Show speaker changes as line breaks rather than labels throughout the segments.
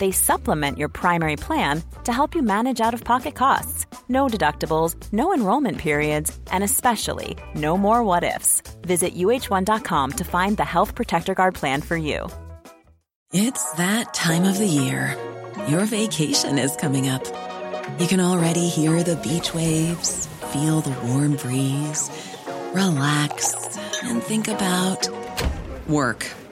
they supplement your primary plan to help you manage out of pocket costs. No deductibles, no enrollment periods, and especially no more what ifs. Visit uhone.com to find the Health Protector Guard plan for you.
It's that time of the year. Your vacation is coming up. You can already hear the beach waves, feel the warm breeze, relax, and think about work.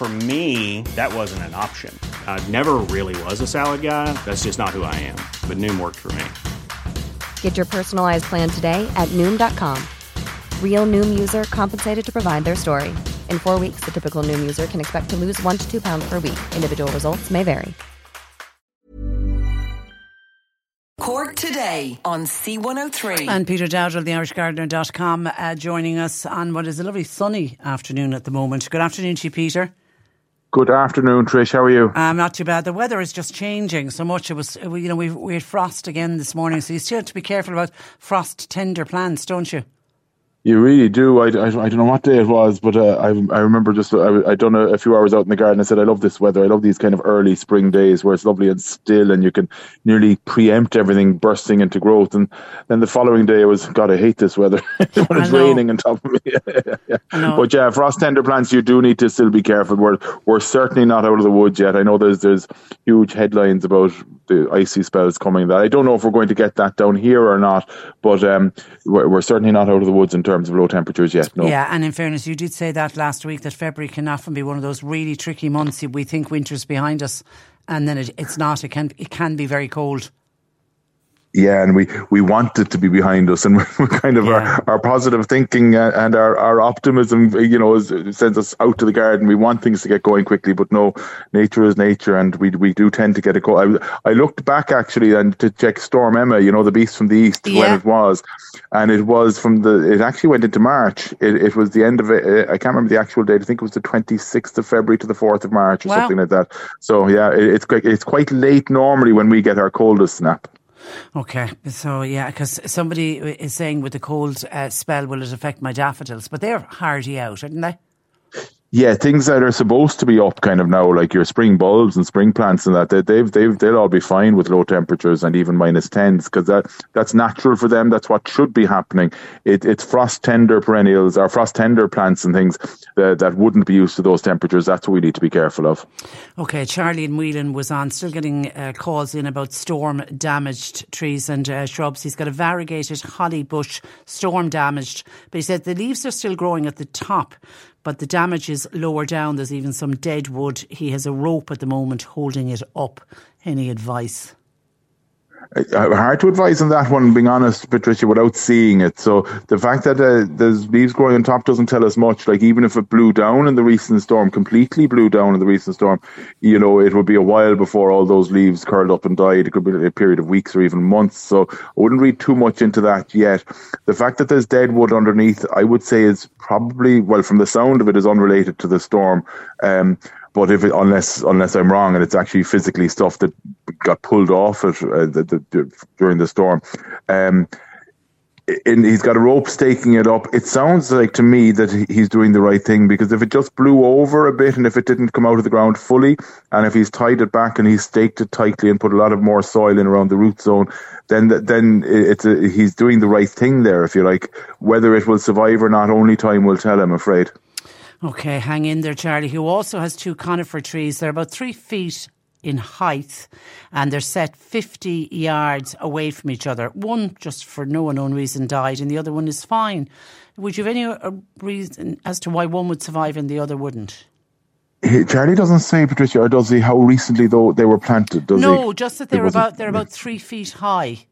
For me, that wasn't an option. I never really was a salad guy. That's just not who I am. But Noom worked for me.
Get your personalized plan today at Noom.com. Real Noom user compensated to provide their story. In four weeks, the typical Noom user can expect to lose one to two pounds per week. Individual results may vary.
Cork today on C103.
And Peter Dowdall the IrishGardener.com uh, joining us on what is a lovely sunny afternoon at the moment. Good afternoon to you, Peter.
Good afternoon, Trish. How are you?
I'm not too bad. The weather is just changing so much. It was, you know, we've, we had frost again this morning, so you still have to be careful about frost tender plants, don't you?
You really do. I, I, I, don't know what day it was, but uh, I I remember just I I done a, a, few hours out in the garden. I said I love this weather. I love these kind of early spring days where it's lovely and still, and you can nearly preempt everything bursting into growth. And then the following day, it was God. I hate this weather when it's raining on top of me. yeah. But yeah, frost tender plants, you do need to still be careful. We're we're certainly not out of the woods yet. I know there's there's huge headlines about the icy spells coming. That I don't know if we're going to get that down here or not, but um, we're, we're certainly not out of the woods in terms of low temperatures yet. No.
Yeah, and in fairness, you did say that last week that February can often be one of those really tricky months. We think winter's behind us, and then it, it's not. It can it can be very cold
yeah, and we, we want it to be behind us, and we're, kind of yeah. our, our positive thinking uh, and our, our optimism, you know, sends us out to the garden. We want things to get going quickly, but no, nature is nature, and we we do tend to get it go. I, I looked back actually and to check Storm Emma, you know, the beast from the east, yeah. when it was, and it was from the. It actually went into March. It, it was the end of it. Uh, I can't remember the actual date. I think it was the twenty sixth of February to the fourth of March or wow. something like that. So yeah, it, it's it's quite late normally when we get our coldest snap.
Okay, so yeah, because somebody is saying with the cold uh, spell, will it affect my daffodils? But they're hardy out, aren't they?
Yeah, things that are supposed to be up kind of now, like your spring bulbs and spring plants and that, they, they've they've they'll all be fine with low temperatures and even minus tens because that that's natural for them. That's what should be happening. It, it's frost tender perennials or frost tender plants and things that, that wouldn't be used to those temperatures. That's what we need to be careful of.
Okay, Charlie and Whelan was on, still getting uh, calls in about storm damaged trees and uh, shrubs. He's got a variegated holly bush, storm damaged, but he said the leaves are still growing at the top but the damage is lower down. There's even some dead wood. He has a rope at the moment holding it up. Any advice?
Hard to advise on that one, being honest, Patricia, without seeing it. So the fact that uh, there's leaves growing on top doesn't tell us much. Like even if it blew down in the recent storm, completely blew down in the recent storm, you know, it would be a while before all those leaves curled up and died. It could be a period of weeks or even months. So I wouldn't read too much into that yet. The fact that there's dead wood underneath, I would say, is probably well, from the sound of it, is unrelated to the storm. Um, but if it, unless unless I'm wrong, and it's actually physically stuff that got pulled off it uh, the, the, during the storm. Um, and he's got a rope staking it up. It sounds like to me that he's doing the right thing because if it just blew over a bit and if it didn't come out of the ground fully, and if he's tied it back and he's staked it tightly and put a lot of more soil in around the root zone, then then it's a, he's doing the right thing there. If you like, whether it will survive or not, only time will tell. I'm afraid.
Okay, hang in there, Charlie, who also has two conifer trees. They're about three feet in height and they're set 50 yards away from each other. One, just for no unknown reason, died and the other one is fine. Would you have any uh, reason as to why one would survive and the other wouldn't?
Charlie doesn't say, Patricia, or does he? How recently though they were planted? Does
no,
he?
just that they're about they're about three feet high.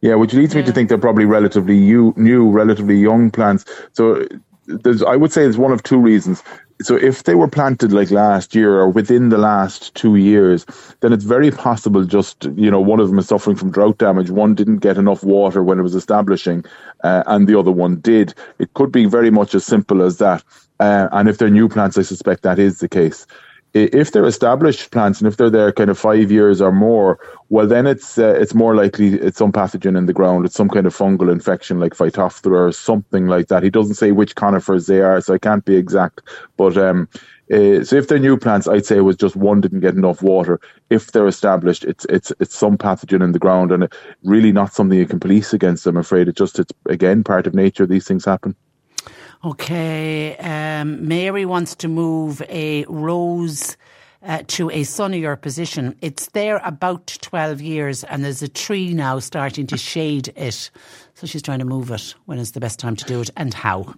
Yeah, which leads yeah. me to think they're probably relatively new, new, relatively young plants. So there's, I would say there's one of two reasons. So if they were planted like last year or within the last two years, then it's very possible just, you know, one of them is suffering from drought damage. One didn't get enough water when it was establishing, uh, and the other one did. It could be very much as simple as that. Uh, and if they're new plants, I suspect that is the case if they're established plants and if they're there kind of five years or more, well, then it's uh, it's more likely it's some pathogen in the ground. It's some kind of fungal infection like Phytophthora or something like that. He doesn't say which conifers they are, so I can't be exact. But um, uh, so if they're new plants, I'd say it was just one didn't get enough water. If they're established, it's it's it's some pathogen in the ground, and really not something you can police against. I'm afraid it just it's again part of nature. These things happen.
Okay, um, Mary wants to move a rose uh, to a sunnier position. It's there about 12 years and there's a tree now starting to shade it. So she's trying to move it. When is the best time to do it and how?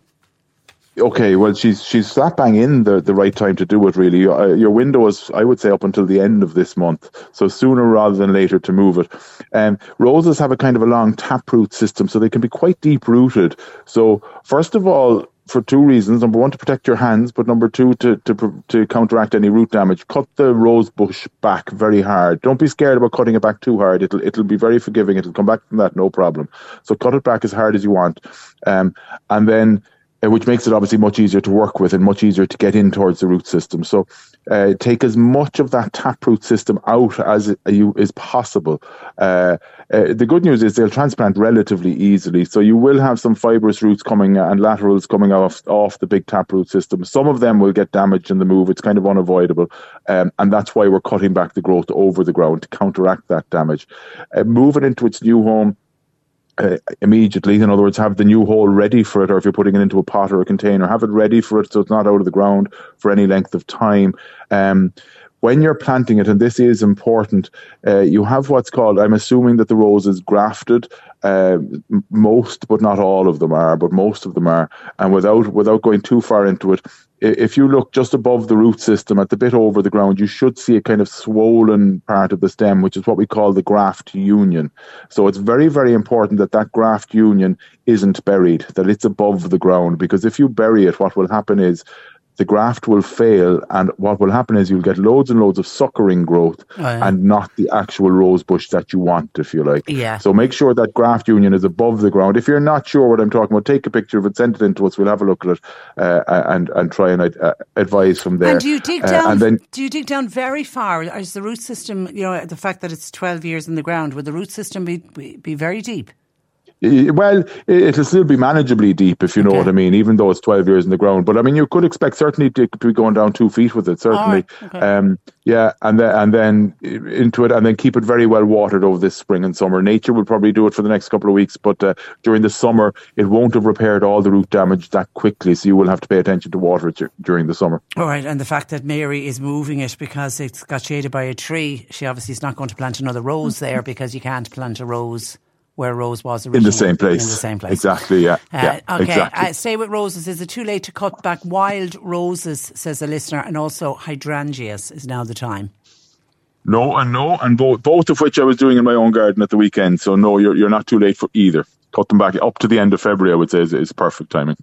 Okay, well, she's she's slap bang in the, the right time to do it. Really, uh, your window is, I would say, up until the end of this month, so sooner rather than later to move it. Um, roses have a kind of a long taproot system, so they can be quite deep rooted. So, first of all, for two reasons. Number one, to protect your hands, but number two, to, to, to counteract any root damage. Cut the rose bush back very hard. Don't be scared about cutting it back too hard. It'll, it'll be very forgiving. It'll come back from that, no problem. So cut it back as hard as you want. Um, and then, which makes it obviously much easier to work with and much easier to get in towards the root system. So uh, take as much of that taproot system out as you is possible. Uh, uh, the good news is they'll transplant relatively easily, so you will have some fibrous roots coming and laterals coming off off the big taproot system. Some of them will get damaged in the move; it's kind of unavoidable, um, and that's why we're cutting back the growth over the ground to counteract that damage. Uh, moving into its new home uh, immediately. In other words, have the new hole ready for it, or if you're putting it into a pot or a container, have it ready for it so it's not out of the ground for any length of time. Um, when you're planting it, and this is important, uh, you have what's called, I'm assuming that the rose is grafted. Uh, most, but not all of them are, but most of them are. And without without going too far into it, if you look just above the root system at the bit over the ground, you should see a kind of swollen part of the stem, which is what we call the graft union. So it's very, very important that that graft union isn't buried, that it's above the ground, because if you bury it, what will happen is the graft will fail, and what will happen is you'll get loads and loads of suckering growth oh, yeah. and not the actual rose bush that you want, if you like.
Yeah.
So make sure that graft union is above the ground. If you're not sure what I'm talking about, take a picture of it, send it in to us. We'll have a look at it uh, and and try and uh, advise from there.
And do you dig uh, down? Uh, and then, do you dig down very far? Is the root system, you know, the fact that it's 12 years in the ground, would the root system be be, be very deep?
Well, it'll still be manageably deep, if you know okay. what I mean, even though it's 12 years in the ground. But I mean, you could expect certainly to be going down two feet with it, certainly. Okay. Um, yeah, and then, and then into it, and then keep it very well watered over this spring and summer. Nature will probably do it for the next couple of weeks, but uh, during the summer, it won't have repaired all the root damage that quickly. So you will have to pay attention to water it during the summer.
All right, and the fact that Mary is moving it because it's got shaded by a tree, she obviously is not going to plant another rose there because you can't plant a rose where Rose was originally.
In the same place.
In the same place.
Exactly, yeah. Uh, yeah
okay,
exactly.
Uh, stay with roses. Is it too late to cut back wild roses, says a listener, and also hydrangeas is now the time?
No, and no, and both both of which I was doing in my own garden at the weekend. So no, you're you're not too late for either. Cut them back up to the end of February. I would say is, is perfect timing.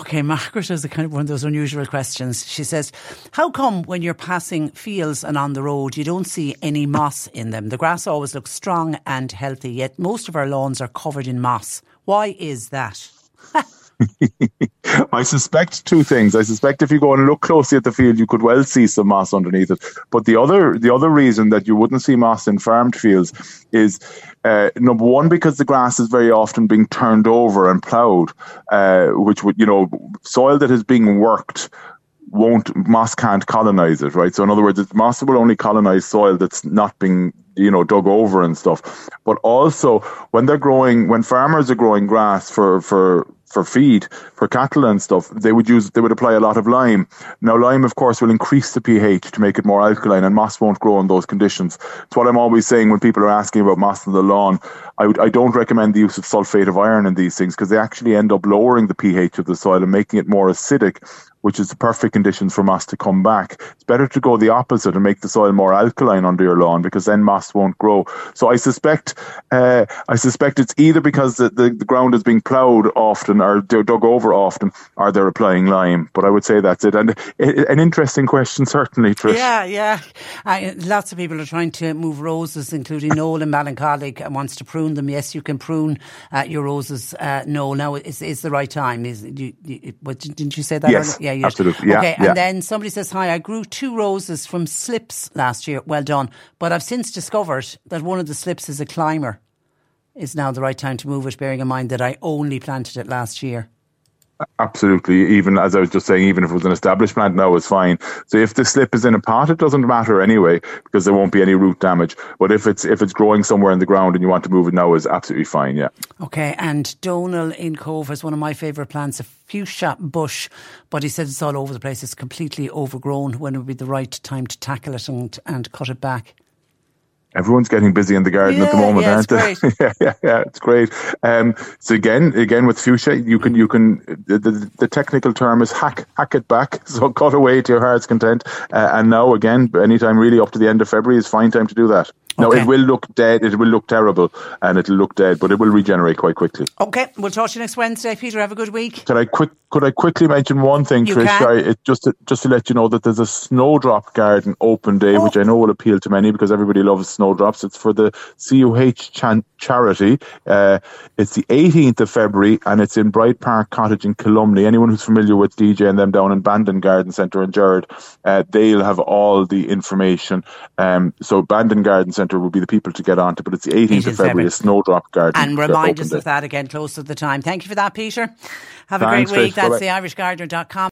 Okay, Margaret has a kind of one of those unusual questions. She says, "How come when you're passing fields and on the road, you don't see any moss in them? The grass always looks strong and healthy, yet most of our lawns are covered in moss. Why is that?"
I suspect two things. I suspect if you go and look closely at the field, you could well see some moss underneath it. But the other, the other reason that you wouldn't see moss in farmed fields is uh, number one because the grass is very often being turned over and ploughed, uh, which would you know soil that is being worked won't moss can't colonize it, right? So in other words, moss will only colonize soil that's not being you know dug over and stuff. But also when they're growing, when farmers are growing grass for for for feed for cattle and stuff, they would use they would apply a lot of lime. Now lime, of course, will increase the pH to make it more alkaline, and moss won't grow in those conditions. It's what I'm always saying when people are asking about moss in the lawn. I, would, I don't recommend the use of sulfate of iron in these things because they actually end up lowering the pH of the soil and making it more acidic which is the perfect conditions for moss to come back. It's better to go the opposite and make the soil more alkaline under your lawn because then moss won't grow. So I suspect, uh, I suspect it's either because the, the, the, ground is being ploughed often or dug over often, or they're applying lime. But I would say that's it. And it, an interesting question, certainly, Trish.
Yeah, yeah. Uh, lots of people are trying to move roses, including Noel and Ballincollig, and wants to prune them. Yes, you can prune uh, your roses, uh, Noel. Now is is the right time? Is you, you, what, didn't you say that?
Yes.
Earlier?
Yeah, Absolutely. Yeah,
okay,
yeah.
and then somebody says, Hi, I grew two roses from slips last year. Well done. But I've since discovered that one of the slips is a climber. Is now the right time to move it, bearing in mind that I only planted it last year.
Absolutely. Even as I was just saying, even if it was an established plant now, it's fine. So if the slip is in a pot, it doesn't matter anyway because there won't be any root damage. But if it's if it's growing somewhere in the ground and you want to move it now, is absolutely fine. Yeah.
Okay. And Donal in Cobh is one of my favourite plants, a fuchsia bush, but he said it's all over the place. It's completely overgrown. When would be the right time to tackle it and and cut it back?
Everyone's getting busy in the garden
yeah,
at the moment,
yeah,
aren't
they?
yeah, yeah, yeah, it's great. Um, so again, again with fuchsia, you can you can the, the, the, technical term is hack hack it back. So cut away to your heart's content. Uh, and now again, anytime really up to the end of February is fine time to do that. No, okay. it will look dead. It will look terrible, and it'll look dead, but it will regenerate quite quickly.
Okay, we'll talk to you next Wednesday, Peter. Have a good week.
Could I quick? Could I quickly mention one thing,
you
Trish?
I,
it, just to, just to let you know that there's a snowdrop garden open day, oh. which I know will appeal to many because everybody loves snowdrops. It's for the CUH chan- charity. Uh, it's the 18th of February, and it's in Bright Park Cottage in Columney. Anyone who's familiar with DJ and them down in Bandon Garden Centre in Gerard, uh, they'll have all the information. Um, so Bandon Garden Centre will be the people to get onto, but it's the 18th of February, a snowdrop garden.
And remind us of that again close to the time. Thank you for that, Peter. Have
Thanks,
a great week.
Chris.
That's the irishgardener.com.